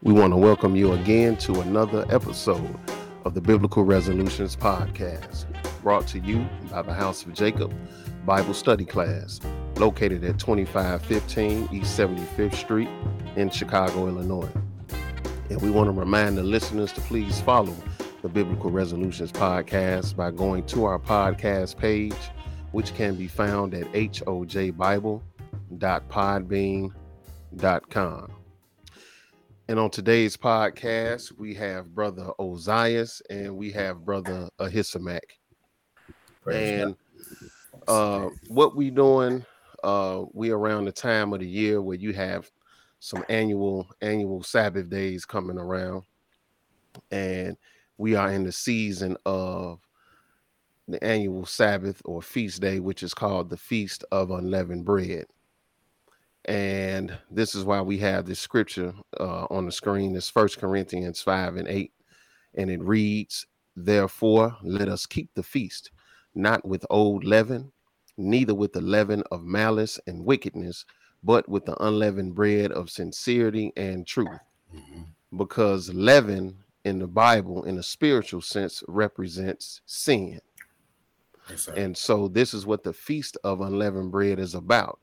We want to welcome you again to another episode of the Biblical Resolutions Podcast, brought to you by the House of Jacob Bible Study Class, located at 2515 East 75th Street in Chicago, Illinois. And we want to remind the listeners to please follow the Biblical Resolutions Podcast by going to our podcast page, which can be found at hojbible.podbean.com. And on today's podcast, we have brother Ozias and we have brother Ahisamach. and uh, what we doing, uh, we around the time of the year where you have some annual annual Sabbath days coming around, and we are in the season of the annual Sabbath or feast day, which is called the Feast of Unleavened Bread. And this is why we have this scripture uh, on the screen. It's First Corinthians 5 and 8. And it reads, Therefore, let us keep the feast, not with old leaven, neither with the leaven of malice and wickedness, but with the unleavened bread of sincerity and truth. Mm-hmm. Because leaven in the Bible, in a spiritual sense, represents sin. Yes, and so, this is what the Feast of Unleavened Bread is about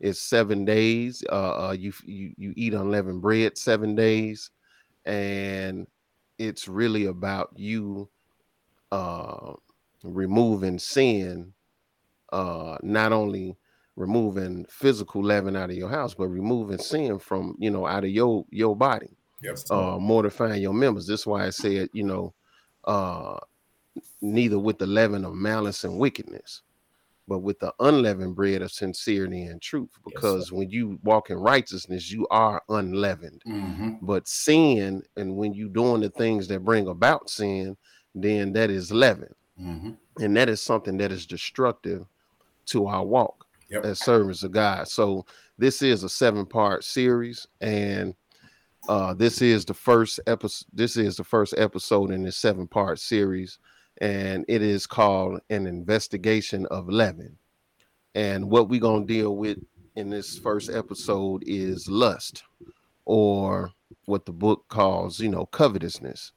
it's seven days. Uh, uh, you you you eat unleavened bread seven days, and it's really about you uh, removing sin. Uh, not only removing physical leaven out of your house, but removing sin from you know out of your your body. Yes. Uh, mortifying your members. This is why I said you know, uh, neither with the leaven of malice and wickedness but with the unleavened bread of sincerity and truth. Because yes, when you walk in righteousness, you are unleavened. Mm-hmm. But sin, and when you doing the things that bring about sin, then that is leaven. Mm-hmm. And that is something that is destructive to our walk yep. as servants of God. So this is a seven-part series, and uh, this is the first episode. This is the first episode in this seven-part series and it is called an investigation of leaven. And what we're gonna deal with in this first episode is lust, or what the book calls, you know, covetousness.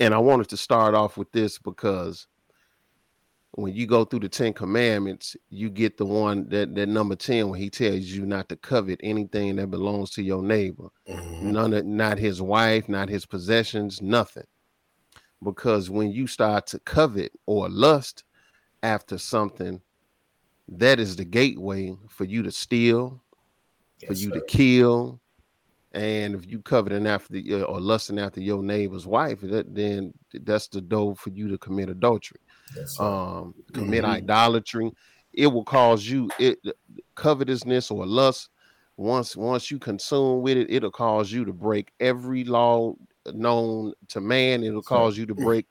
And I wanted to start off with this because when you go through the Ten Commandments, you get the one that that number 10 when he tells you not to covet anything that belongs to your neighbor. Mm-hmm. None of not his wife, not his possessions, nothing because when you start to covet or lust after something, that is the gateway for you to steal, yes, for you sir. to kill. And if you coveting after the, or lusting after your neighbor's wife, that, then that's the door for you to commit adultery, yes, um, commit mm-hmm. idolatry. It will cause you it covetousness or lust. Once once you consume with it, it'll cause you to break every law known to man. It'll cause you to break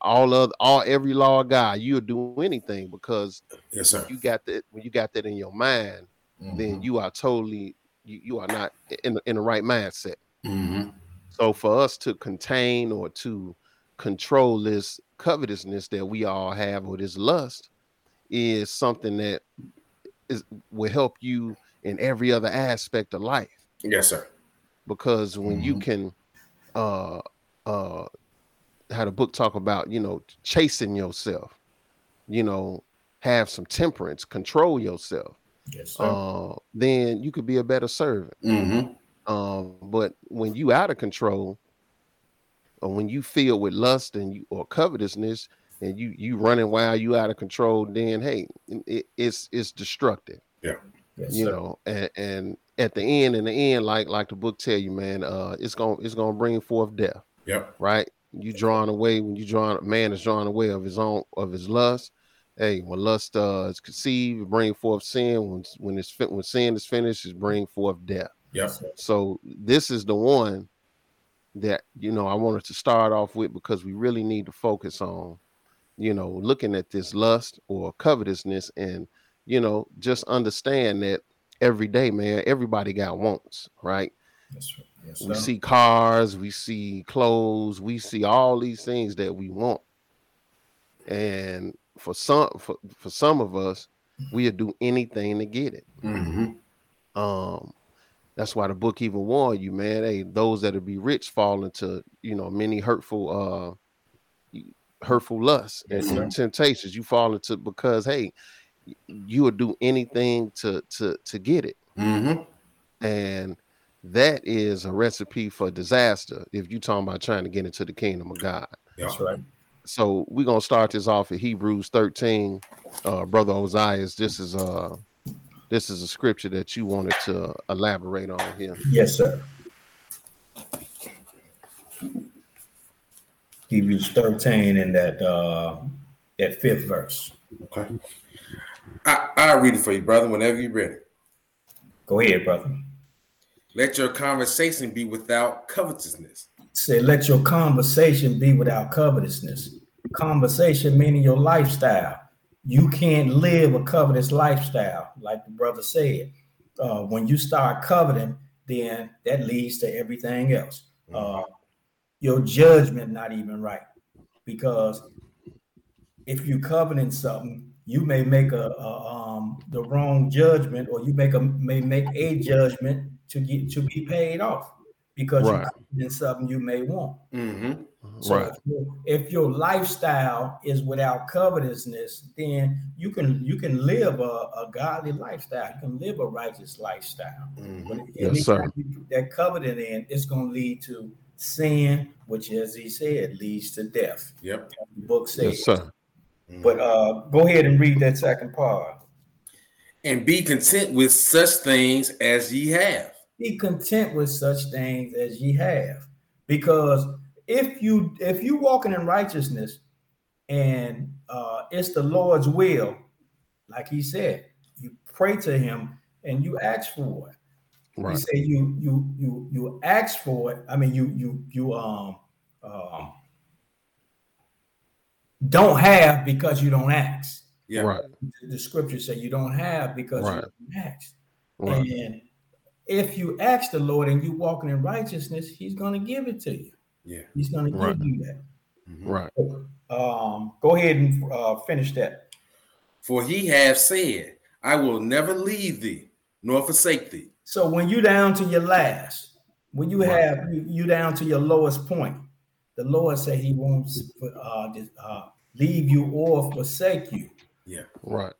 all of all every law of God. You'll do anything because yes, sir. you got that when you got that in your mind, mm-hmm. then you are totally you, you are not in the, in the right mindset. Mm-hmm. So for us to contain or to control this covetousness that we all have or this lust is something that is will help you in every other aspect of life. Yes, sir. Because when mm-hmm. you can uh uh had a book talk about you know chasing yourself you know have some temperance control yourself yes sir. uh then you could be a better servant mm-hmm. um but when you out of control or when you feel with lust and you or covetousness and you you running while you out of control then hey it, it's it's destructive yeah yes, you sir. know and, and at the end, in the end, like like the book tell you, man, uh, it's gonna it's gonna bring forth death. Yeah. Right. You drawn away when you drawn man is drawn away of his own of his lust. Hey, when lust uh, is conceived, bring forth sin. When when it's when sin is finished, is bring forth death. Yeah. So this is the one that you know I wanted to start off with because we really need to focus on, you know, looking at this lust or covetousness and you know just understand that every day, man. Everybody got wants, right? Yes, yes, we see cars, we see clothes, we see all these things that we want. And for some for, for some of us, we'll do anything to get it. Mm-hmm. Um, That's why the book even warned you, man. Hey, those that'll be rich fall into you know many hurtful uh hurtful lusts and, Yes, sir. and temptations. You fall into because hey, you would do anything to to to get it. Mm-hmm. And that is a recipe for disaster if you're talking about trying to get into the kingdom of God. That's right. So we're gonna start this off at Hebrews 13. Uh brother Ozias, this is uh this is a scripture that you wanted to elaborate on here. Yes, sir. Hebrews 13 in that uh that fifth verse. Okay. I'll read it for you, brother, whenever you're ready. Go ahead, brother. Let your conversation be without covetousness. Say, let your conversation be without covetousness. Conversation meaning your lifestyle. You can't live a covetous lifestyle, like the brother said. Uh, when you start coveting, then that leads to everything else. Uh, your judgment not even right, because if you coveting something, you may make a, a um the wrong judgment, or you make a may make a judgment to get to be paid off because Right. you're in something you may want. Mm-hmm. So right. if, your, if your lifestyle is without covetousness, then you can you can live a, a godly lifestyle. You can live a righteous lifestyle. Mm-hmm. But Yes, sir. anytime you put that coveting in, it's going to lead to sin, which, as he said, leads to death. Yep. The book says. Yes, sir. Mhm. But uh, go ahead and read that second part. and be content with such things as ye have. be content with such things as ye have because if you if you walking in righteousness and uh it's the lord's will like he said you pray to him and you ask for it he Right. said you you you you ask for it i mean you you you um um don't have because you don't ask Yeah. Right. the scriptures say you don't have because Right. you don't ask Right. and if you ask the Lord and you walking in righteousness, He's going to give it to you. Yeah. He's going to give you that. Mhm. Right. Um, go ahead and uh, finish that. For he hath said, I will never leave thee nor forsake thee. So when you're down to your last, when you Right. have you, you down to your lowest point, the Lord said He won't uh, uh, leave you or forsake you. Yeah. Right.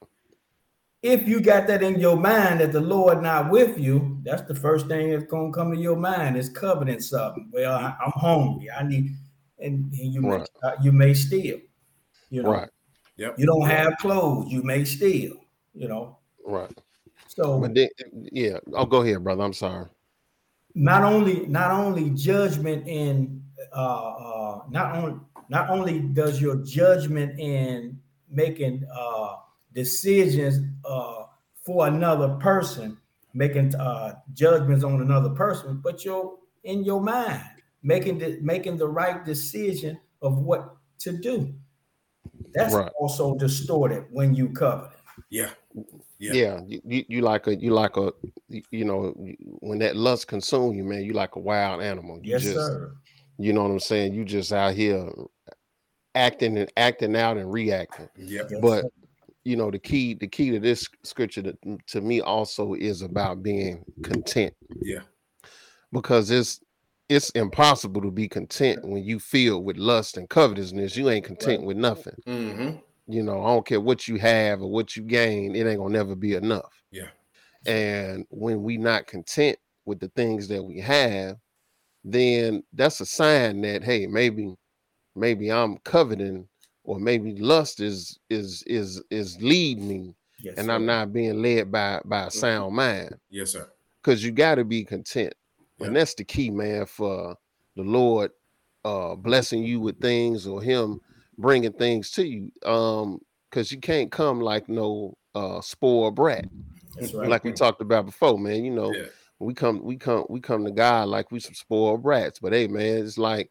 If you got that in your mind that the Lord not with you, that's the first thing that's gonna come to your mind is coveting something. Well, I, am hungry. I need, and, and you Right. may uh, you may steal. You know, Right. Yep. you don't have clothes, you may steal. You know, Right. so But then, yeah. Oh, go ahead, brother. I'm sorry. not only not only judgment in uh, uh not only not only does your judgment in making uh decisions uh for another person making uh judgments on another person but you're in your mind making the making the right decision of what to do that's Right. also distorted when you cover it Yeah. Yeah. Yeah. You, you, you like a you like a you you know when that lust consume you, man. You like a wild animal. You yes just, sir You know what I'm saying? You just out here acting and acting out and reacting. Yep. But you know the key the key to this scripture to, to me also is about being content Yeah. because it's it's impossible to be content when you feel with lust and covetousness. You ain't content with nothing. Mm-hmm. You know, I don't care what you have or what you gain, it ain't gonna never be enough. Yeah. And when we not content with the things that we have, then that's a sign that hey, maybe, maybe I'm coveting, or maybe lust is is is is leading me, yes, and sir. I'm not being led by by a sound mind. Yes, sir. Because you got to be content, and that's the key, man, for the Lord uh blessing you with things or Him bringing things to you. Um, because you can't come like no uh spoiled brat, That's right. like we talked about before, man. You know, Yeah. We come we come we come to God like we some spoiled brats, but hey, man, it's like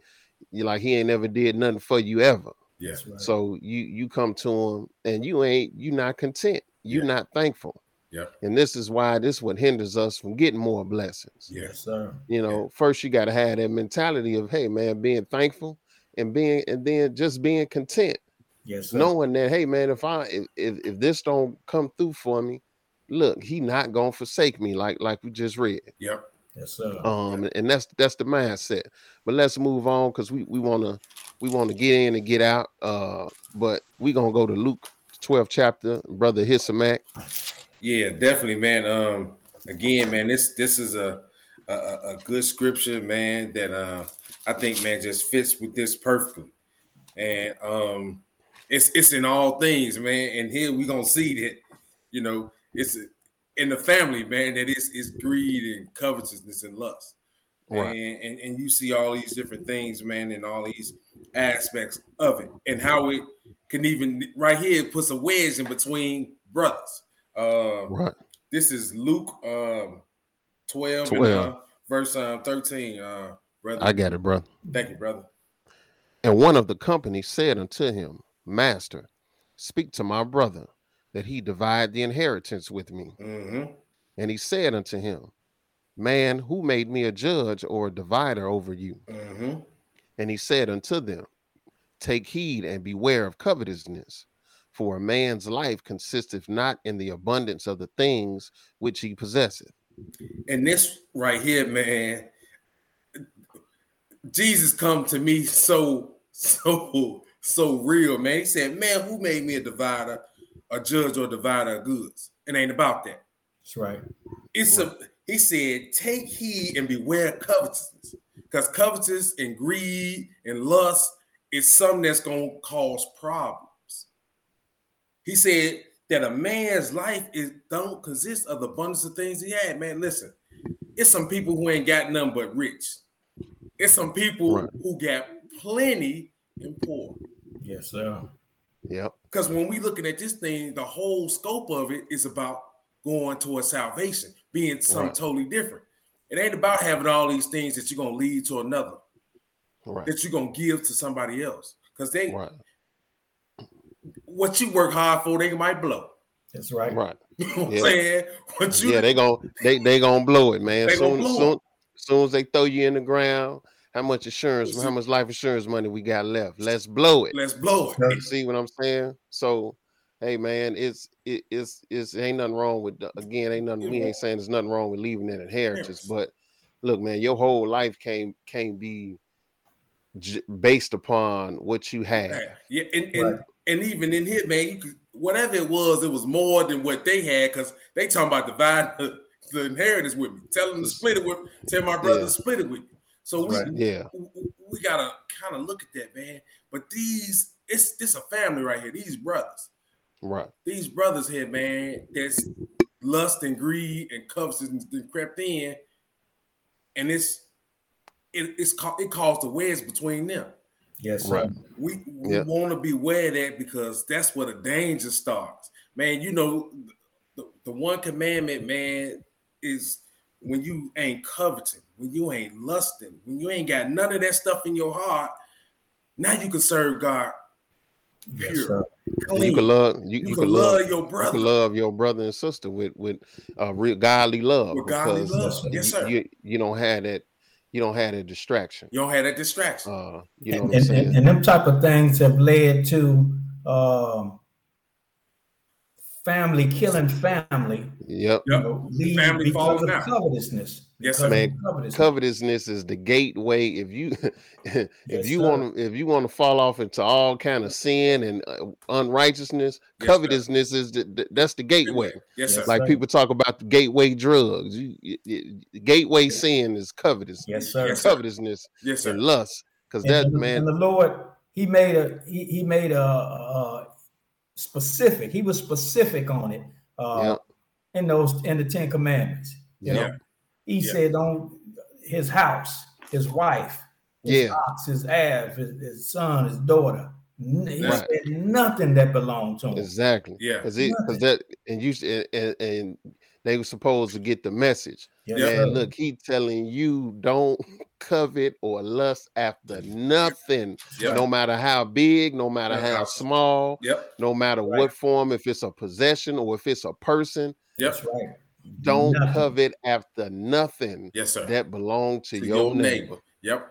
you like He ain't never did nothing for you ever. Yeah. Right. So you you come to him and you ain't you not content. You're Yeah. not thankful. Yeah. And this is why this what hinders us from getting more blessings. Yeah. yes, sir. You know, first you got to have that mentality of hey man, being thankful and being and then just being content, Yes, sir. knowing that hey man, if I if, if if this don't come through for me, look, he not gonna forsake me like like we just read. Yep. Yes, sir. Um, and that's that's the mindset. But let's move on because we we want to we want to get in and get out. Uh, but we gonna go to Luke 12th chapter, brother Hisamak. Yeah, definitely, man. Um, again, man, this this is a a, a good scripture, man. That uh, I think, man, just fits with this perfectly, and um, it's it's in all things, man. And here we gonna see that, you know, it's in the family, man. That is is greed and covetousness and lust. Right. And, and and you see all these different things, man, and all these aspects of it, and how it can even right here it puts a wedge in between brothers. Uh, Right. this is Luke um 12, 12. And, uh, verse um, 13. Uh, brother, I got it, brother. thank you, brother. And one of the company said unto him, Master, speak to my brother that he divide the inheritance with me. hmm And he said unto him, Man, who made me a judge or a divider over you? hmm And he said unto them, Take heed and beware of covetousness, for a man's life consisteth not in the abundance of the things which he possesseth. And this right here, man, Jesus come to me so so so real, man. He said, "Man, who made me a divider, a judge or divider of goods? It ain't about that. That's right. It's a." He said, "Take heed and beware of covetousness, because covetous and greed and lust is something that's gonna cause problems." He said that a man's life is don't consist of the abundance of things he had. Man, listen, it's some people who ain't got nothing but rich. It's some people Right. who got plenty and poor. Yes, sir. Yep. Because when we looking at this thing, the whole scope of it is about going towards salvation, being something Right. totally different. It ain't about having all these things that you're gonna lead to another, Right. that you're gonna give to somebody else. Because they Right. what you work hard for, they might blow. That's right. Right. You know what Yeah. I'm saying? What you Yeah, they gon' they they gonna blow it, man. They soon, blow soon, soon as they throw you in the ground, how much insurance, how much life insurance money we got left? Let's blow it. let's blow it. You see what I'm saying? So, hey man, it's it, it's it's ain't nothing wrong with the, again, ain't nothing. We ain't saying there's nothing wrong with leaving an inheritance, Yes. but look, man, your whole life can't can't be j- based upon what you had. Yeah, yeah, and and, Right. and even in here, man, you could, whatever it was, it was more than what they had because they talking about dividing the, the inheritance with me. Tell them to split it with. Tell my brother Yeah. to split it with me. So we Right. Yeah, we- we gotta kind of look at that, man. But these, it's this a family right here. These brothers, right, these brothers here, man. That's lust and greed and covetousness that crept in, and it's it, it's ca- it caused a wedge between them. Yes. Right. We, we Yeah. want to be aware of that because that's where the danger starts. Man, you know, the, the one commandment, man, is when you ain't coveting, when you ain't lusting, when you ain't got none of that stuff in your heart, now you can serve God Yes, pure, sir. you can love you, You you can can love love your you brother can love your brother and sister with with uh, real godly love with godly because love. Yes, you, sir. you you don't have that you don't have that distraction. You don't have that distraction. Uh, you know and, what I'm and, saying? and, and them type of things have led to um, family killing family. Yep. You Yep. know, Family because falling of out. covetousness. Yes, sir. Man, covetousness. Covetousness is the gateway. If you if Yes, you want to if you want to fall off into all kind of sin and uh, unrighteousness, Yes, sir. covetousness is the, the- that's the gateway. Yes, sir. Like people talk about the gateway drugs. You, you- you- gateway sin is covetousness. Yes, sir. Yes, sir. Covetousness Yes, sir. and lust. Because that the- man, and the Lord, He made a He, he made a, a specific. He was specific on it. Uh, yeah, in those in the Ten Commandments. You Yeah. Know, he Yeah. said on his house, his wife, his Yeah. ox, his ass, his, his son, his daughter. He Right. said nothing that belonged to him. exactly. Yeah. Because it because that and you s- and, and, and they were supposed to get the message. Yeah. sir. Man, look, he telling you don't covet or lust after nothing, Yep. no matter how big, no matter Yeah. how small, Yep. no matter Right. what form, if it's a possession or if it's a person, Yep. That's right. Don't Nothing. covet after nothing Yes, sir. that belong to, To your, neighbor. Yep.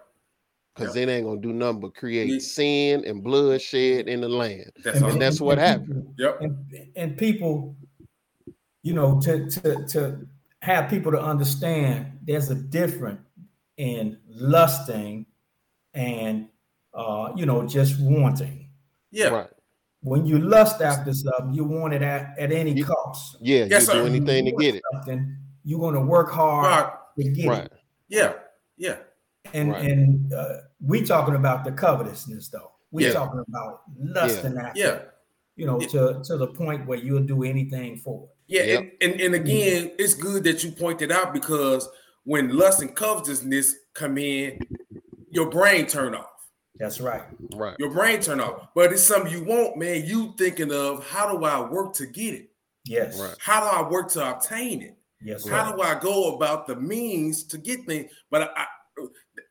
Because it ain't gonna do nothing but create Yeah. sin and bloodshed in the land. That's all. And that's what happened. Yep. And, and people, you know, to to to have people to understand there's a difference in lusting and uh, you know just wanting. Yeah. Right. When you lust after something, you want it at, at any You- cost. Yeah. Yes, you do sir. anything to get it. You're going to work hard Right. to get Right. it. Yeah. Yeah. And Right. and uh, we talking about the covetousness though. We Yeah. talking about lusting after, Yeah. you know, Yeah. to to the point where you'll do anything for it. Yeah, Yep. and, and, and again, it's good that you pointed out because when lust and covetousness come in, your brain turn off. That's right. Right. Your brain turn off. But it's something you want, man. You thinking of how do I work to get it? Yes. Right. How do I work to obtain it? Yes. How Sir. do I go about the means to get things? But I,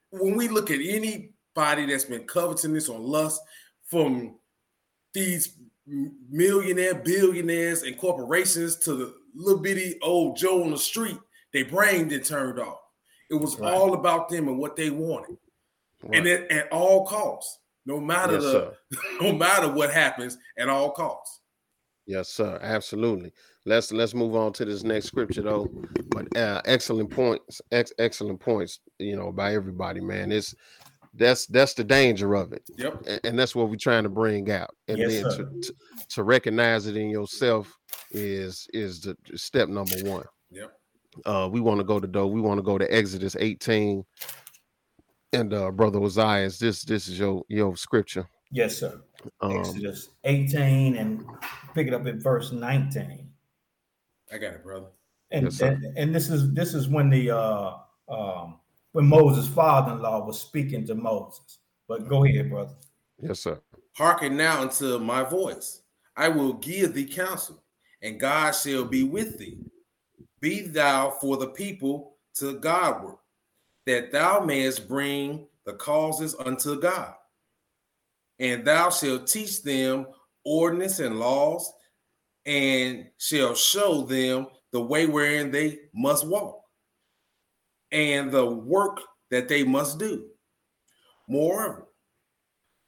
when we look at anybody that's been coveting this on lust, from these millionaire, billionaires, and corporations to the little bitty old Joe on the street, their brain did turned off. It was Right. all about them and what they wanted, right. and it, at all costs, no matter yes, the, sir. no matter what happens, at all costs. Yes, sir. Absolutely. Let's let's move on to this next scripture though. But uh, excellent points. Ex- excellent points. You know, by everybody, man. It's that's that's the danger of it, Yep. and, and that's what we're trying to bring out. And Yes, then to, to to recognize it in yourself is is the step number one. Yep. Uh, we want to go to though. We want to go to Exodus 18. And uh, brother Ozias, this this is your your scripture. Yes, sir. Um, Exodus 18 and pick it up at verse 19. I got it, brother. And, Yes, and and this is this is when the uh um when Moses' father-in-law was speaking to Moses. But go ahead, brother. yes, sir. Hearken now unto my voice. I will give thee counsel, and God shall be with thee. Be thou for the people to Godward, that thou mayest bring the causes unto God. And thou shalt teach them ordinance and laws, and shall show them the way wherein they must walk, and the work that they must do. Moreover,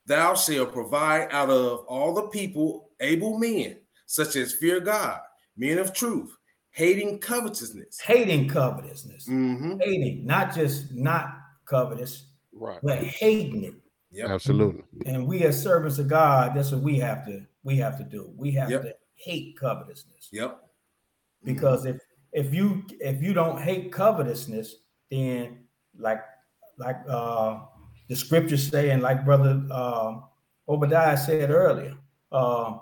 thou shalt provide out of all the people able men, such as fear God, men of truth, hating covetousness. Hating covetousness. Mm-hmm. Hating, not just not covetous, Right. but hating it. Yep. Absolutely. And we as servants of God, that's what we have to we have to do. We have Yep. to hate covetousness. Yep. because if if you if you don't hate covetousness then like like uh the scriptures say and like brother uh obadiah said earlier uh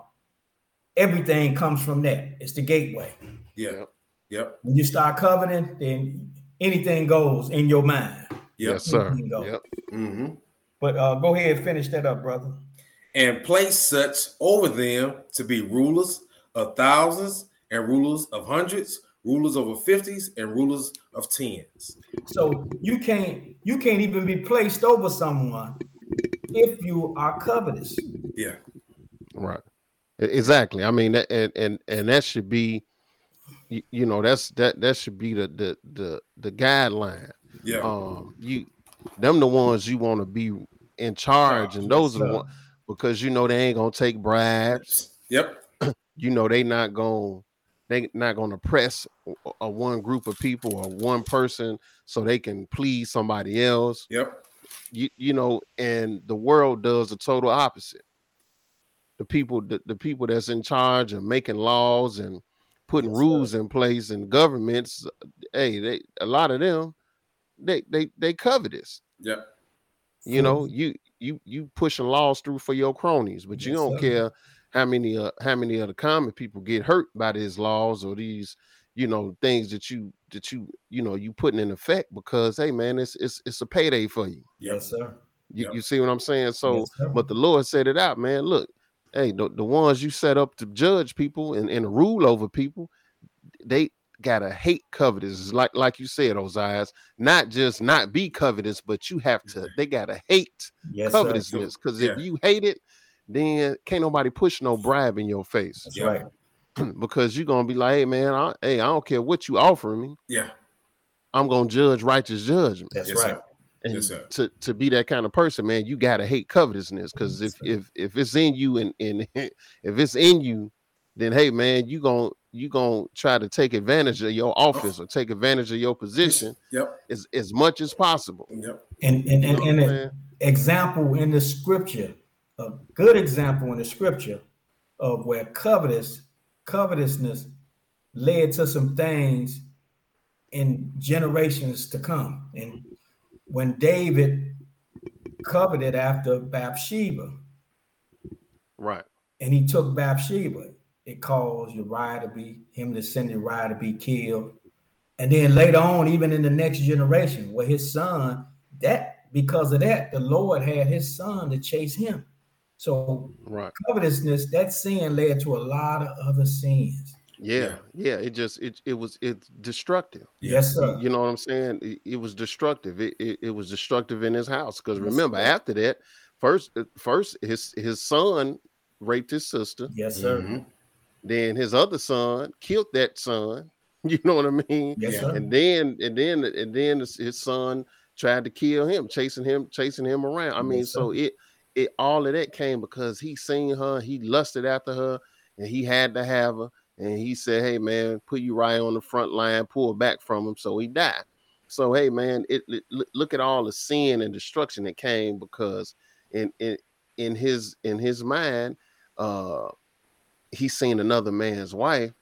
everything comes from that it's the gateway Yeah. Yep. when you start coveting then anything goes in your mind Yep. Yes, sir. Bingo. Yep. Mm-hmm. but uh go ahead and finish that up brother And place such over them to be rulers of thousands and rulers of hundreds, rulers over fifties and rulers of tens. so you can't you can't even be placed over someone if you are covetous Yeah. Right. Exactly. I mean, and and and that should be, you, you know, that's that that should be the the the the guideline. Yeah. Um, you, them the ones you want to be in charge, and those are the ones because you know they ain't gonna take bribes. Yep. You know they not gonna they not gonna press a, a one group of people or one person so they can please somebody else. Yep. you you know, and the world does the total opposite. The people, the, the people that's in charge of making laws and putting Yes, sir. rules in place and governments, hey, they a lot of them, they they they covetous. Yep. You know, you you you pushing laws through for your cronies, but you Yes, don't sir. care how many uh, how many of the common people get hurt by these laws or these you know things that you that you you know you putting in effect because hey man, it's it's it's a payday for you. yes sir You, Yep. you see what I'm saying? So, Yes, but the Lord said it out, man. Look, hey, the, the ones you set up to judge people and, and rule over people, they gotta hate covetous. Like like you said, Ozias, not just not be covetous, but you have to. They gotta hate yes covetousness because Yeah. if you hate it, then can't nobody push no bribe in your face that's right because you're gonna be like, hey man, I, hey, I don't care what you offering me, Yeah. I'm gonna judge righteous judgment. that's Yes, right sir. And Yes, to to be that kind of person, man, you gotta hate covetousness because if sir. if if it's in you and and if it's in you, then hey man, you gon' you gonna try to take advantage of your oh. office or take advantage of your position Yep. as, as much as possible. Yep. And and, and, You know and an example in the scripture, a good example in the scripture of where covetous covetousness led to some things in generations to come. And when David coveted after Bathsheba, Right. and he took Bathsheba, it caused Uriah to be him to send Uriah to be killed. And then later on, even in the next generation, where his son, that because of that, the Lord had his son to chase him. So Right. covetousness, that sin led to a lot of other sins. Yeah. Yeah. It just it it was it's destructive. Yes, sir. You know what I'm saying? It, it was destructive. It, it it was destructive in his house because Yes, remember sir. after that, first uh, first his his son raped his sister. Yes, sir. Mhm. Then his other son killed that son. You know what I mean? Yes, sir. And then and then and then his, his son tried to kill him, chasing him, chasing him around. I mean, Yes, so it it all of that came because he seen her, he lusted after her, and he had to have her. And he said, Hey man, put you right on the front line, pull back from him. So he died. So hey man, it, it look- look at all the sin and destruction that came because in in in his in his mind, uh he seen another man's wife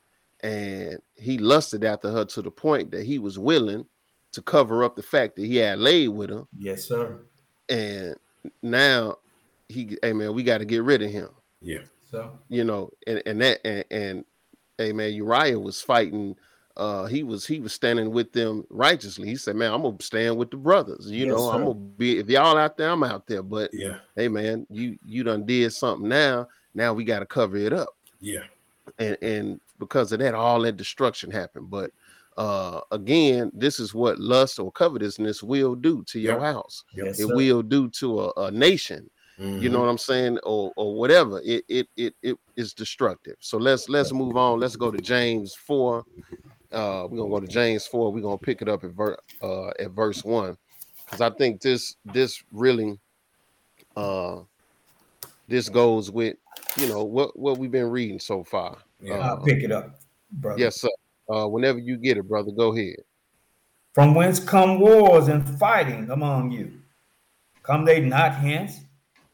and he lusted after her to the point that he was willing to cover up the fact that he had laid with her. Yes, sir. And now he, hey man, we got to get rid of him, Yeah. So you know. And and that and, and hey man, Uriah was fighting. Uh, he was he was standing with them righteously. He said, "Man, I'm gonna stand with the brothers. You Yes, know, I'm gonna be if y'all out there, I'm out there. But Yeah. hey man, you you done did something now. Now we got to cover it up." Yeah. and and because of that all that destruction happened but uh again this is what lust or covetousness will do to your Yep. house yes, it sir. will do to a, a nation you Mm-hmm. know what i'm saying or or whatever it it it, it is destructive so let's let's move on let's go to james 4 uh we're gonna go to james 4 we're gonna pick it up at ver- uh at verse 1 because i think this this really uh this goes with you know what what we've been reading so far Yeah. I'll pick it up, brother. Yes, sir. Uh, whenever you get it, brother, go ahead. From whence come wars and fighting among you? Come they not hence,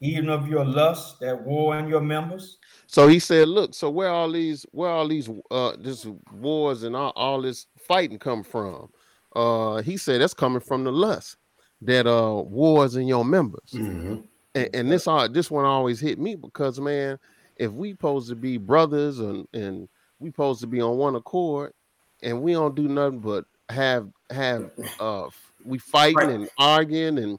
even of your lust that war in your members? So he said, "Look, so where all these, where all these, uh, this wars and all, all this fighting come from?" Uh, he said that's coming from the lust that uh wars in your members. Mhm. And, and this all this one always hit me because man, if we supposed to be brothers and and we supposed to be on one accord, and we don't do nothing but have have uh we fighting Right. and arguing and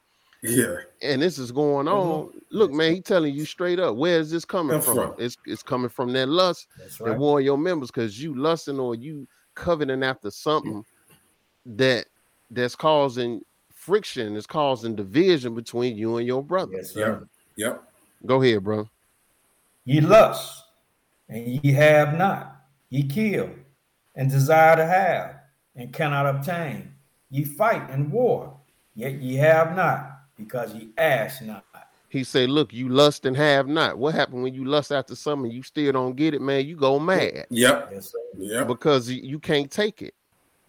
Yeah. and this is going mm-hmm. on. Look, man, he telling you straight up, where is this coming from? It's it's coming from that lust That's that right. war in your members because you lusting or you coveting after something that that's causing friction, is causing division between you and your brother. Yes, sir. Yep. Go ahead, bro. Ye lust, and ye have not. Ye kill, and desire to have, and cannot obtain. Ye fight and war, yet ye have not, because he asked not. He say, Look, you lust and have not. What happened when you lust after something you still don't get it, man? You go mad Yep. Yes. Yep. because you, you can't take it.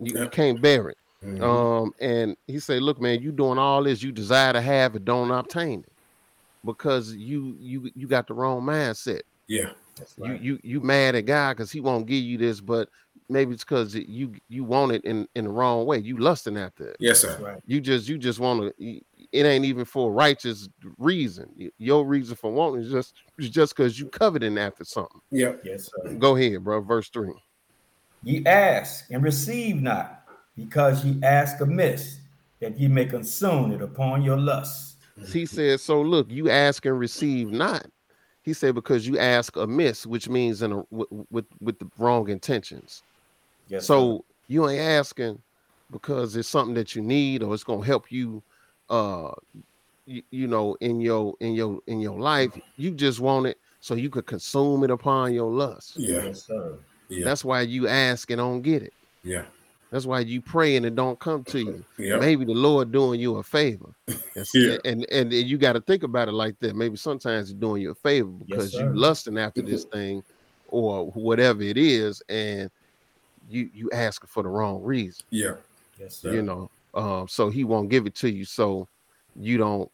You, you can't bear it. Mhm. Um, and he said, "Look, man, you doing all this, you desire to have it, don't obtain it, because you you you got the wrong mindset. yeah. Right. You you you mad at God because He won't give you this, but maybe it's because you you want it in in the wrong way. You lusting after it. Yes, sir. right. You just you just want to. It ain't even for a righteous reason. Your reason for wanting is just is just because you coveting after something. Yep. Yes, sir. Go ahead, bro. Verse three. Ye ask and receive not, because ye ask amiss, that ye may consume it upon your lusts. He said, "So look, you ask and receive not." He said, "Because you ask amiss, which means in a with with, with the wrong intentions. Yes, so you ain't asking because it's something that you need or it's gonna help you, uh, you, you know, in your in your in your life. You just want it so you could consume it upon your lust. Yeah. Yes, sir. Yeah. That's why you ask and don't get it. Yeah. That's why you pray and it don't come to you. Yep. Maybe the Lord doing you a favor. That's- Yeah. And, and and you got to think about it like that. Maybe sometimes he's doing you a favor because you lusting after this thing, or whatever it is, and you you ask for the wrong reason. Yeah. Yes, sir. You know, um, so he won't give it to you, so you don't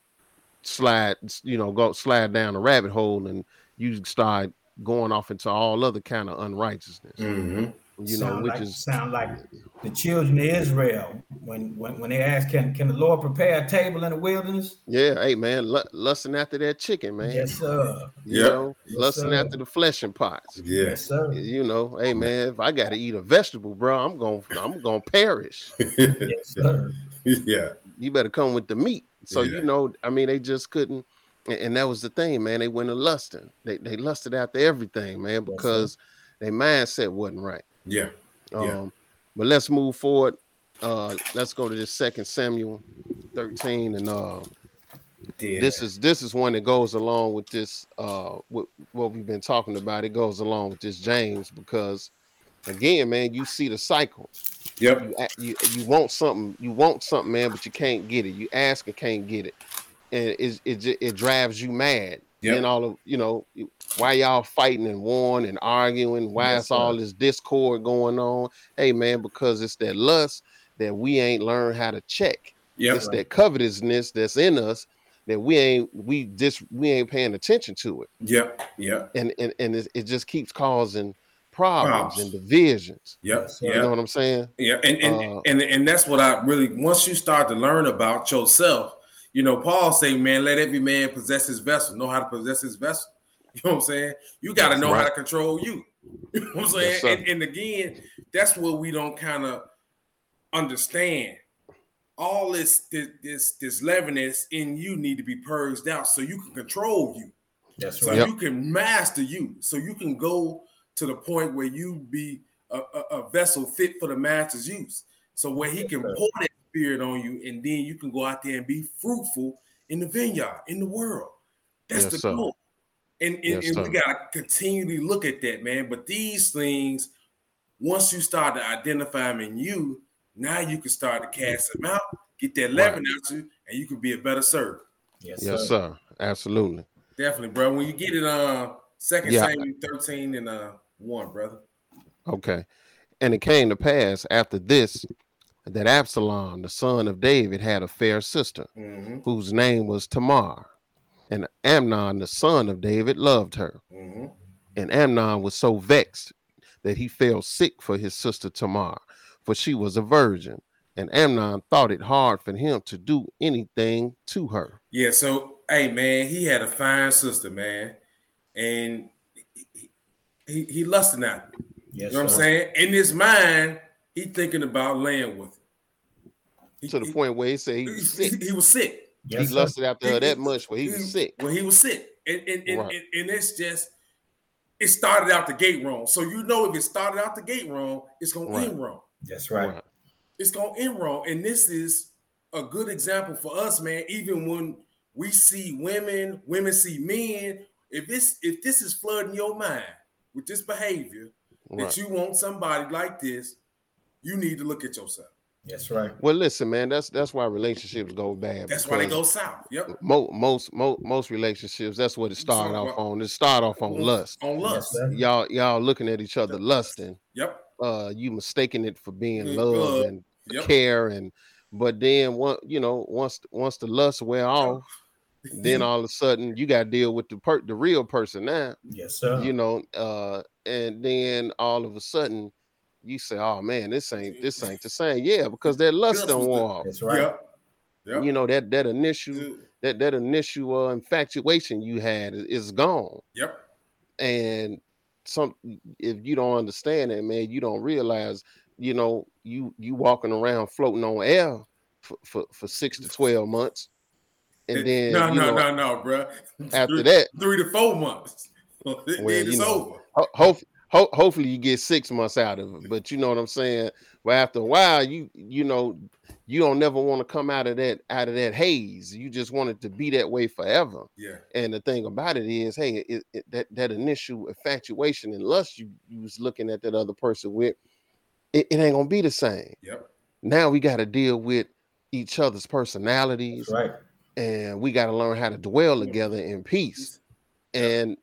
slide, you know, go slide down a rabbit hole, and you start going off into all other kind of unrighteousness. Mm-hmm. You know, sound which like, is sound like the children of Israel when when, when they ask, can can the Lord prepare a table in the wilderness? yeah, hey man, lu- lusting after that chicken, man. Yes, sir. You Yeah. know, Yes, lusting sir. after the flesh and pots. Yeah. Yes, sir. You know, hey man, if I gotta eat a vegetable, bro, I'm gonna I'm gonna perish. Yes, sir. yeah. You better come with the meat. So Yeah. you know, I mean, they just couldn't, and, and that was the thing, man. They went to lusting. They they lusted after everything, man, sir. because their mindset wasn't right. Yeah. Um, Yeah. but let's move forward. Uh, let's go to this second Samuel 13, and uh, Yeah. this is this is one that goes along with this uh what, what we've been talking about. It goes along with this James because again, man, you see the cycle. Yep. You you, you want something, you want something, man, but you can't get it. You ask and can't get it, and it it it drives you mad. Yep. And all of you know why y'all fighting and warring and arguing. Why Yes, is all this discord going on? Hey, man, because it's that lust that we ain't learned how to check. Yep. It's that covetousness that's in us that we ain't we just we ain't paying attention to it, Yep. Yep. and and and it, it just keeps causing problems and divisions. Yep. sir. You know Yep. what I'm saying? Yeah. And and, Uh, and and that's what I really once you start to learn about yourself, you know, Paul say, man, let every man possess his vessel, know how to possess his vessel. You know what I'm saying? You got to That's know how to control you. You know what I'm saying? Yes, and, and again, that's what we don't kind of understand. All this, this this this leaveness in you need to be purged out so you can control you. That's so right. Yep. you can master you so you can go to the point where you be a, a, a vessel fit for the master's use so where he can sir. pour that spirit on you and then you can go out there and be fruitful in the vineyard in the world that's Yes, the sir. goal and, and, Yes, and we got to continually look at that man but these things once you start to identify them in you now you can start to cast them out get that leaven out you and you can be a better servant Yes, Yes, sir. sir. Absolutely. Definitely, bro. When you get it, uh, second Yeah. Samuel thirteen and uh one, brother. Okay. And it came to pass after this that Absalom, the son of David, had a fair sister Mm-hmm. whose name was Tamar. And Amnon, the son of David, loved her. Mm-hmm. And Amnon was so vexed that he fell sick for his sister Tamar, for she was a virgin. And Amnon thought it hard for him to do anything to her. Yeah. So, hey, man, he had a fine sister, man, and he he, he lusting at her. Yes, You know what I'm saying? In his mind, he thinking about laying with her. He, To the he- point where he said he he, was sick. he was sick. Yes, he sir. lusted after her that much where he was sick. Well, he was sick, and and and, Right. and, and it's just it started out the gate wrong. So you know if it started out the gate wrong, it's gonna Right. end wrong. That's right. Right. it's gonna end wrong. And this is a good example for us, man. Even when we see women, women see men. If this if this is flooding your mind with this behavior Right. that you want somebody like this, you need to look at yourself. That's right. Well, listen, man, that's that's why relationships go bad. That's why they go south. Yep. mo- most most most relationships that's what it started off on it started off on lust On lust. sir. y'all y'all looking at each other lusting Yep. uh you mistaking it for being Mm, love love. and Yep. care and but then one you know once once the lust wear off then all of a sudden you got to deal with the per the real person now Yes, sir. you know uh and then all of a sudden you say oh man this ain't this ain't the same yeah because that lust Lust don't was wore off That's right. Yep. Yep. you know that that initial that that initial uh, infatuation you had is, is gone Yep. and some if you don't understand that man you don't realize you know you you walking around floating on air for, for, for six to 12 months and then no, you no, know, no, no, bro. after three, that three to four months. then Well, it's you know, over. ho- hope, ho- hopefully you get six months out of it but you know what i'm saying well after a while you you know you don't never want to come out of that out of that haze you just want it to be that way forever Yeah. And the thing about it is, hey, it, it, that that initial infatuation and lust you, you was looking at that other person with, it, it ain't gonna be the same. Yep. Now we got to deal with each other's personalities, That's right. and we got to learn how to dwell together in peace. And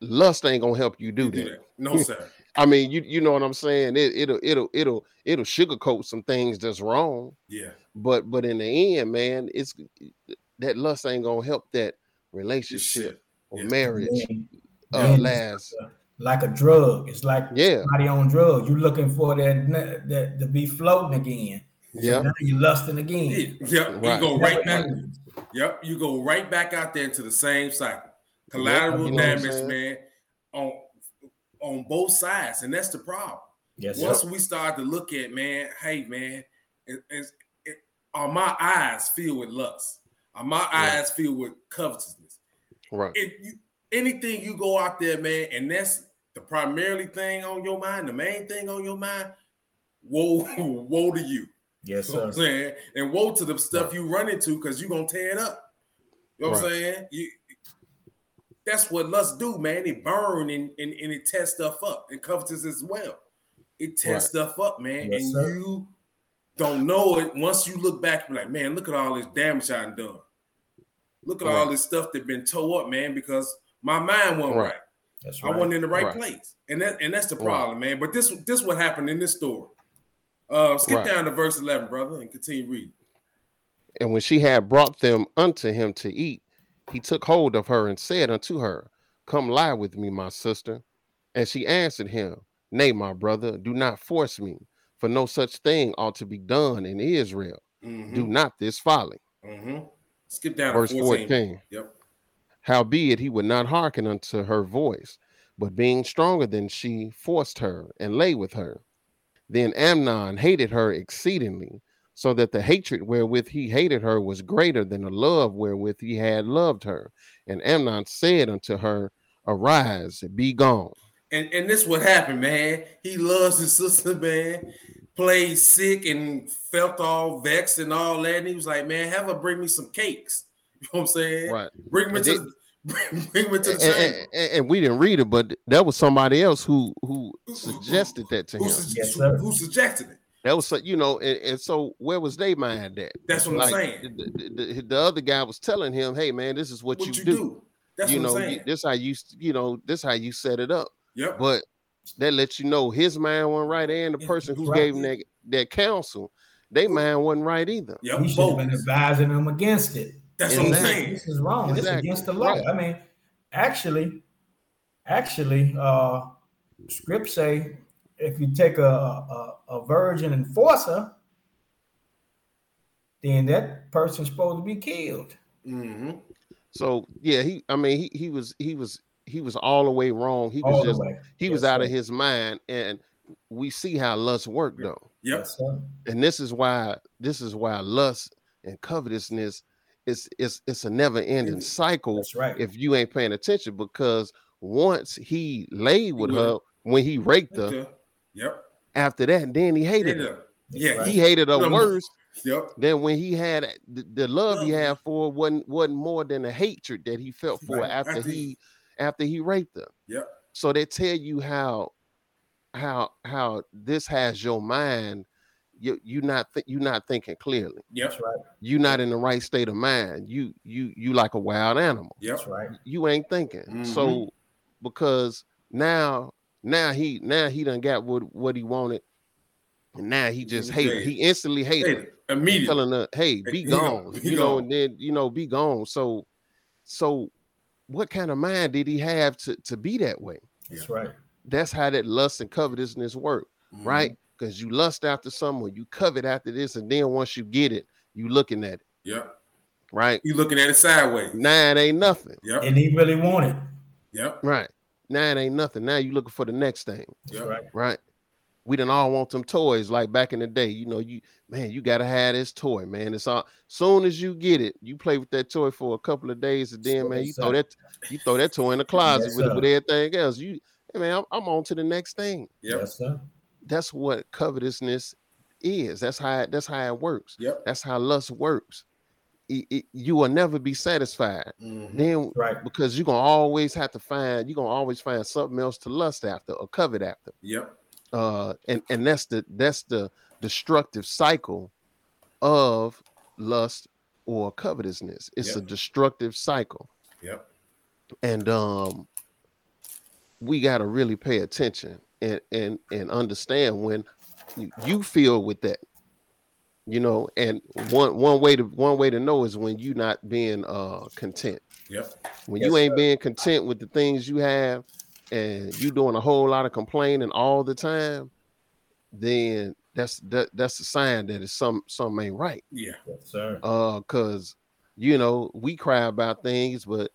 lust ain't gonna help you do, You that. do that. No, sir. I mean, you you know what I'm saying? It, it'll it'll it'll it'll sugarcoat some things that's wrong, Yeah. but but in the end, man, it's that lust ain't gonna help that relationship or Yeah. marriage Then- uh, then it's last. like a drug. It's like Yeah, somebody on drugs. You're looking for that, that to be floating again. yeah, Now you lusting again. Yeah. Yep. Right. You go right back. Right. Yep. You go right back out there into the same cycle. Collateral you know damage, man, on on both sides, and that's the problem. Yes, Once sir. we start to look at, man, hey, man, it, it's- it, are my eyes filled with lust? Are my Yeah. eyes filled with covetousness? right, If you, anything you go out there, man, and that's the primarily thing on your mind, the main thing on your mind, woe, woe to you. Yes, You know what I'm saying? And woe to the stuff Right. you run into because you're gonna tear it up. You know what I'm saying? You that's what lust do, man. It burn and, and, and it tears stuff up. And covetous as well. It tears Right. stuff up, man. Yes, and sir. you don't know it. Once you look back, you're like, man, look at all this damage I done. Look at all this stuff that been tore up, man, because my mind wasn't Right. right. That's I wasn't in the right, Right. place. And that and that's the Right. problem, man. But this this what happened in this story. Uh skip Right. down to verse 11, brother, and continue reading. And when she had brought them unto him to eat, he took hold of her and said unto her, Come lie with me, my sister. And she answered him, Nay, my brother, do not force me, for no such thing ought to be done in Israel. Mhm. Do not this folly. Mm-hmm. Skip down Verse 14. 14. Yep. Howbeit he would not hearken unto her voice, but being stronger than she, forced her and lay with her. Then Amnon hated her exceedingly, so that the hatred wherewith he hated her was greater than the love wherewith he had loved her. And Amnon said unto her, Arise, be gone. And and this what happened, man. He loves his sister, man. Played sick and felt all vexed and all that. And he was like, man, have her bring me some cakes. You know what I'm saying? Right. Bring me And to bring, bring me to And, the and- and- and we didn't read it, but that was somebody else who who suggested that to Who, him. su- Yes, sir. who suggested it? That was so- you know, and, and so where was they mind at? That's what Like, I'm saying. The, the- the- the other guy was telling him, "Hey, man, this is what, What, you, you do. do. That's you what know, I'm you, saying. this how you, you know, this how you set it up." yep. But that lets you know his mind wasn't right, and the Yeah, person who right. gave him that that counsel, they mind wasn't right either. Yep. We should have been advising them against it. That's what I'm saying. This is wrong. This is against the law. Right. I mean, actually, actually, uh, script say if you take a, a, a virgin and force her, then that person's supposed to be killed. Mm-hmm. So yeah, he, I mean, he he was he was he was all the way wrong. He was All the just way. he was Yes, out of his mind, and we see how lust work though. Yep. Yes, sir. and this is why this is why lust and covetousness is it's it's a never ending It's- cycle That's right. if you ain't paying attention because once he laid with With her when he raped her Okay. Yep. after that then he hated her Yeah. Yeah. Right. he hated her No, no. worse Yep. than when he had the, the love he had for her wasn't wasn't more than the hatred that he felt for her Right. after After he- he after he raped her Yep. so they tell you how how how this has your mind you you not th- you not thinking clearly Yep. That's right. you not in the right state of mind you you you like a wild animal Yep. That's right. you ain't thinking Mhm. so because now now he now he done got what what he wanted and now he just hated he instantly hated her, Hey, immediately. telling her hey be Be gone, gone be you know and then you know be gone so so what kind of mind did he have to to be that way That's right. that's how that lust and covetousness work Mhm. right because you lust after someone you covet after this and then once you get it you looking at it Yep. right You looking at it sideways. now it ain't nothing Yep. And he really wanted. Yep. right now it ain't nothing now you looking for the next thing That's Yep. right. right we didn't all want them toys like back in the day you know you man you gotta have this toy man it's all soon as you get it you play with that toy for a couple of days and then So man you it's, throw that you throw that toy in the closet Yes, with, sir. with everything else you hey man I'm, I'm on to the next thing Yep. Yes, sir. that's what covetousness is. That's how it, that's how it works. Yep. That's how lust works. It- it- you will never be satisfied. Mhm. Then Right. because you're gonna always have to find you're gonna always find something else to lust after or covet after. Yep. Uh and and that's the that's the destructive cycle of lust or covetousness. It's a destructive cycle. Yep. And um we got to really pay attention and and and understand when you, you feel with that you know and one one way to one way to know is when you not being uh content Yep. when Yes, you ain't sir. being content with the things you have and you doing a whole lot of complaining all the time then that's that that's a sign that it's some some ain't right Yeah. Yes, sir. uh because you know we cry about things but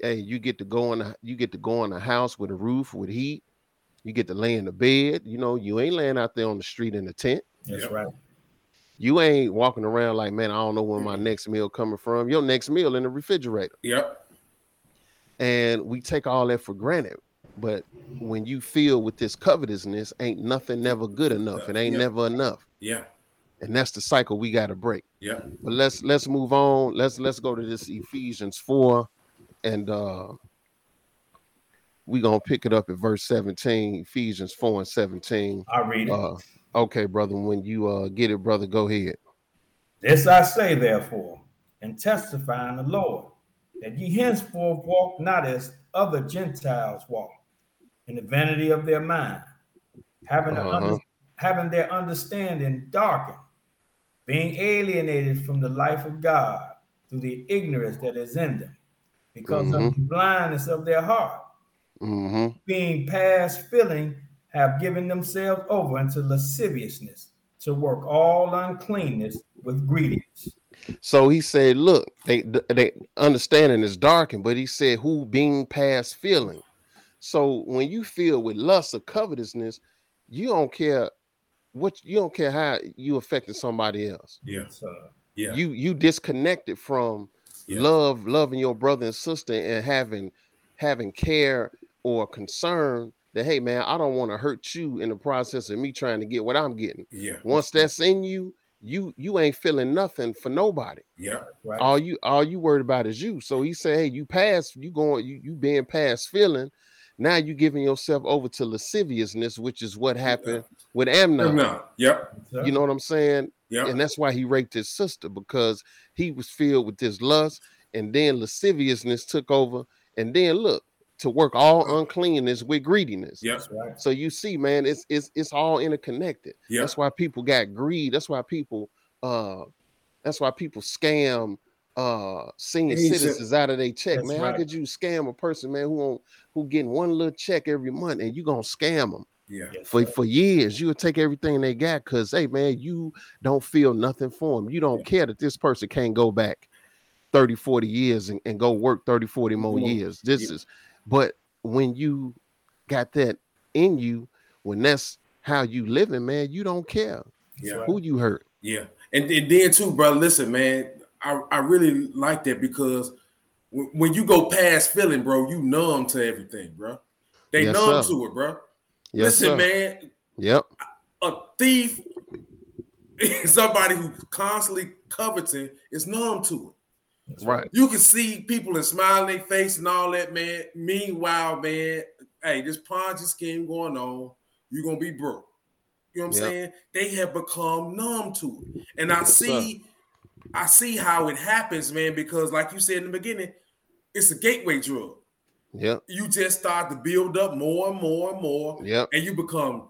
hey you get to go in the, you get to go in a house with a roof with heat you get to lay in the bed you know you ain't laying out there on the street in a tent That's Yep. right. You ain't walking around like man i don't know where my next meal coming from your next meal in the refrigerator Yep. and we take all that for granted but when you feel with this covetousness ain't nothing never good enough it ain't Yeah. never enough Yeah. and that's the cycle we got to break Yeah. but let's let's move on let's let's go to this ephesians 4 and uh we gonna pick it up at verse 17 ephesians 4 and 17 I read it. uh okay brother when you uh get it brother go ahead. This I say, therefore, and testify in the Lord, that ye henceforth walk not as other Gentiles walk, in the vanity of their mind, having, Uh-huh. under- having their understanding darkened, being alienated from the life of God through the ignorance that is in them, because of the blindness of their heart, hmm being past feeling, have given themselves over unto lasciviousness to work all uncleanness with greediness. so he said look they they understanding is darkened but he said who being past feeling so when you feel with lust or covetousness you don't care what you don't care how you affected somebody else Yeah. So, Yeah. you you disconnected from Yeah. love loving your brother and sister and having having care or concern that hey man i don't want to hurt you in the process of me trying to get what i'm getting Yeah. once that's in you you you ain't feeling nothing for nobody Yeah. right. all you all you worried about is you so he said hey you pass you going you you being past feeling now you giving yourself over to lasciviousness which is what happened with amnon No. Yep. You know what i'm saying Yep. and that's why he raped his sister because he was filled with this lust and then lasciviousness took over and then look to work all uncleanness with greediness Yep. that's right. so you see man it's it's it's all interconnected Yep. that's why people got greed that's why people uh that's why people scam uh senior He said- citizens out of their check That's man how could you scam a person man who on, who getting one little check every month and you gonna scam them Yeah. For, for years. You would take everything they got because, hey, man, you don't feel nothing for them. You don't care that this person can't go back 30, 40 years and, and go work 30, 40 more years. This Yeah. is, but when you got that in you, when that's how you living, man, you don't care Yeah. who you hurt. Yeah, and, and then too, bro. Listen, man, I, I really like that because when, when you go past feeling, bro, you numb to everything, bro. They Yes, numb sir. to it, bro. Yes, Listen, sir. man, Yep. a thief, somebody who constantly coveting, is numb to it. That's Right. You can see people and smile in their face and all that, man. Meanwhile, man, hey, this Ponzi scheme going on, you're gonna be broke. You know what I'm Yep. saying? They have become numb to it. And I Yes, sir. see, I see how it happens, man, because like you said in the beginning, it's a gateway drug. Yeah. You just start to build up more and more and more, Yep. and you become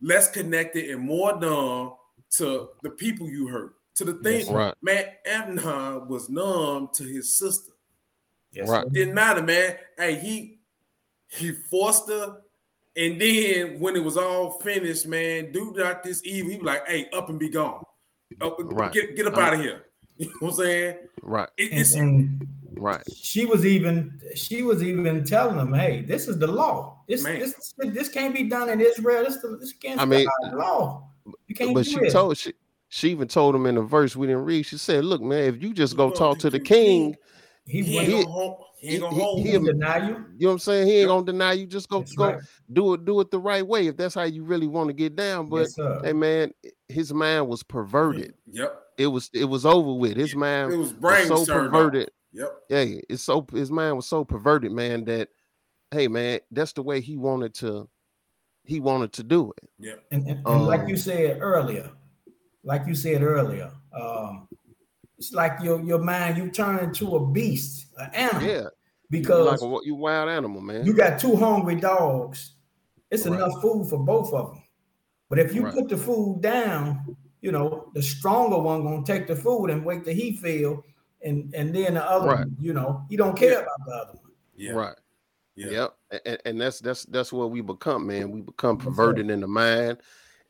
less connected and more numb to the people you hurt. To the thing, Yes, Right. man, Amnon was numb to his sister. Yes, Right. sir. Didn't matter, man. Hey, he he forced her, and then when it was all finished, man, dude got this evil. He was like, "Hey, up and be gone. Up, Right. Get get up I'm- out of here." You know what I'm saying? Right. It- And, it's and Right. she was even she was even telling him, "Hey, this is the law. This Man. this this can't be done in Israel. This this can't I mean, the law. You can't But do she it." told she she even told him in the verse we didn't read. She said, "Look, man, if you just go Well, talk to the he- king, he, he he, ain't he- gonna hold. He ain't gonna hold. he- he deny you. you know what I'm saying? He ain't Yep. gonna deny you. Just go That's go right. do it do it the right way if that's how you really want to get down. But Yes, hey, man, his mind was perverted. Yep. It was it was over with. His It mind was was brain so turned off. perverted. Yep. Yeah, it's so his mind was so perverted, man. That hey, man, that's the way he wanted to. He wanted to do it. Yep. And, and, and like Um, you said earlier, like you said earlier, um, it's like your your mind you turn into a beast, an animal. Yeah, because like a, you wild animal, man. You got two hungry dogs. It's Right. enough food for both of them. But if you Right. put the food down, you know the stronger one gonna take the food and wait till he feel, and and then the other, Right. one, you know, he don't care Yeah. about the other one. Yeah. Right. Yeah. Yep. And, and that's that's that's what we become, man. We become perverted in the mind,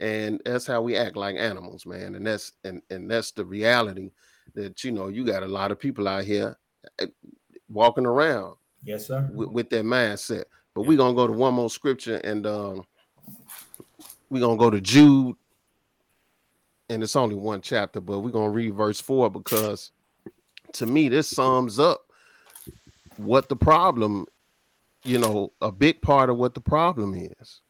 and that's how we act like animals, man. And that's and and that's the reality that you know you got a lot of people out here eh, walking around Yes, sir. with, with that mindset. But we're gonna go to one more scripture and um we're gonna go to Jude, and it's only one chapter, but we're gonna read verse four because to me this sums up what the problem, you know, a big part of what the problem is.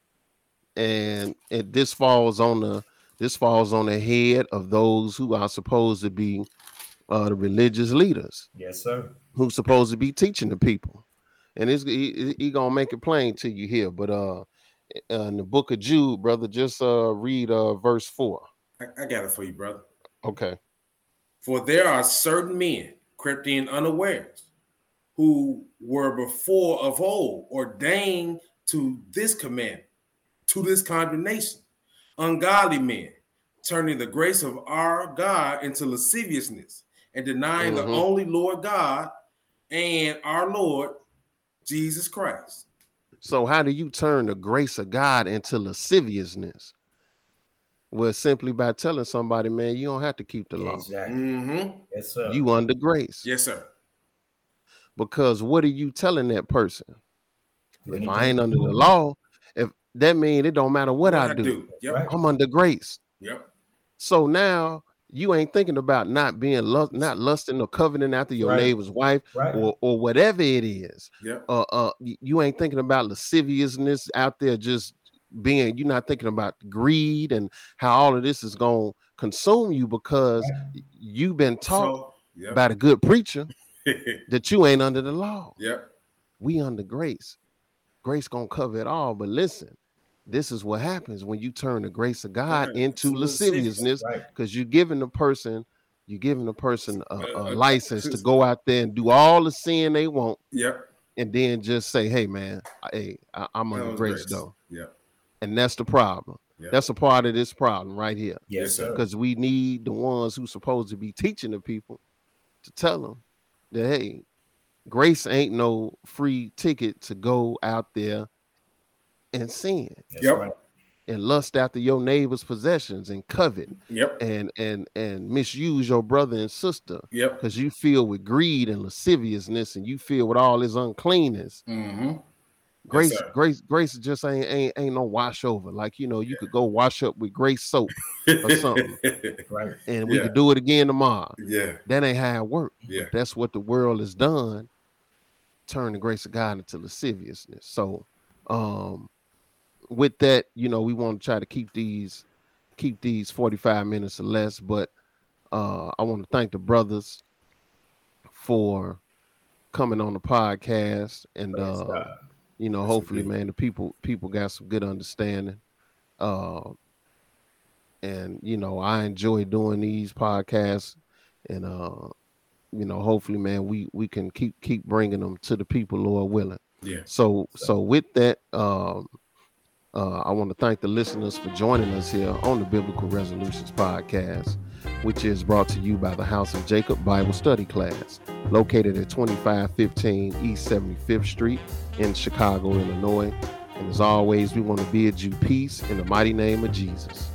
And it this falls on the this falls on the head of those who are supposed to be uh, the religious leaders Yes, sir. who's supposed to be teaching the people. And it's he, he- he gonna make it plain to you here. But uh in the book of Jude, brother, just uh read uh verse four. I, I got it for you, brother. Okay. For there are certain men crept in unawares, who were before of old ordained to this command, to this condemnation, ungodly men, turning the grace of our God into lasciviousness and denying the Mhm. only Lord God and our Lord Jesus Christ. So how do you turn the grace of God into lasciviousness? Well, simply by telling somebody, man, you don't have to keep the law. Exactly. hmm Yes, sir. You under grace. Yes, sir. Because what are you telling that person? If I ain't under the law, if that mean it don't matter what, I, do. Yep. Right. I'm under grace. Yep. So now you ain't thinking about not being lust, not lusting or coveting after your Right. neighbor's wife Right. or or whatever it is. Yep. Uh, uh, you ain't thinking about lasciviousness out there just being. You're not thinking about greed and how all of this is gonna consume you because y- you've been taught So, yep. by the good preacher that you ain't under the law. yep. We under grace. Grace gonna cover it all. But listen, this is what happens when you turn the grace of God Right, into to lasciviousness, lasciviousness Right. because you're giving the person you're giving the person a, a uh, license to go out there and do all the sin they want Yep. and then just say hey man hey I, i'm That under was grace though Yep. and that's the problem Yep. that's a part of this problem right here Yes, Yes, sir. sir. because we need the ones who supposed to be teaching the people to tell them that hey grace ain't no free ticket to go out there and sin That's Yep. right. and lust after your neighbor's possessions and covet Yep. and and and misuse your brother and sister Yep. because you feel with greed and lasciviousness and you feel with all this uncleanness Mm-hmm. grace sir. grace grace just ain't, ain't ain't no wash over like you know you could go wash up with grace soap or something. Right. and we Yeah. could do it again tomorrow yeah. that ain't how it work Yeah. that's what the world has done turn the grace of god into lasciviousness. So um with that you know we want to try to keep these keep these 45 minutes or less but uh i want to thank the brothers for coming on the podcast and uh you know That's hopefully man the people people got some good understanding. Uh and you know i enjoy doing these podcasts and uh you know hopefully man we we can keep keep bringing them to the people lord willing Yeah. so so with that um uh, I want to thank the listeners for joining us here on the Biblical Resolutions Podcast, which is brought to you by the House of Jacob Bible Study Class, located at 2515 East 75th Street in Chicago, Illinois. And as always, we want to bid you peace in the mighty name of Jesus.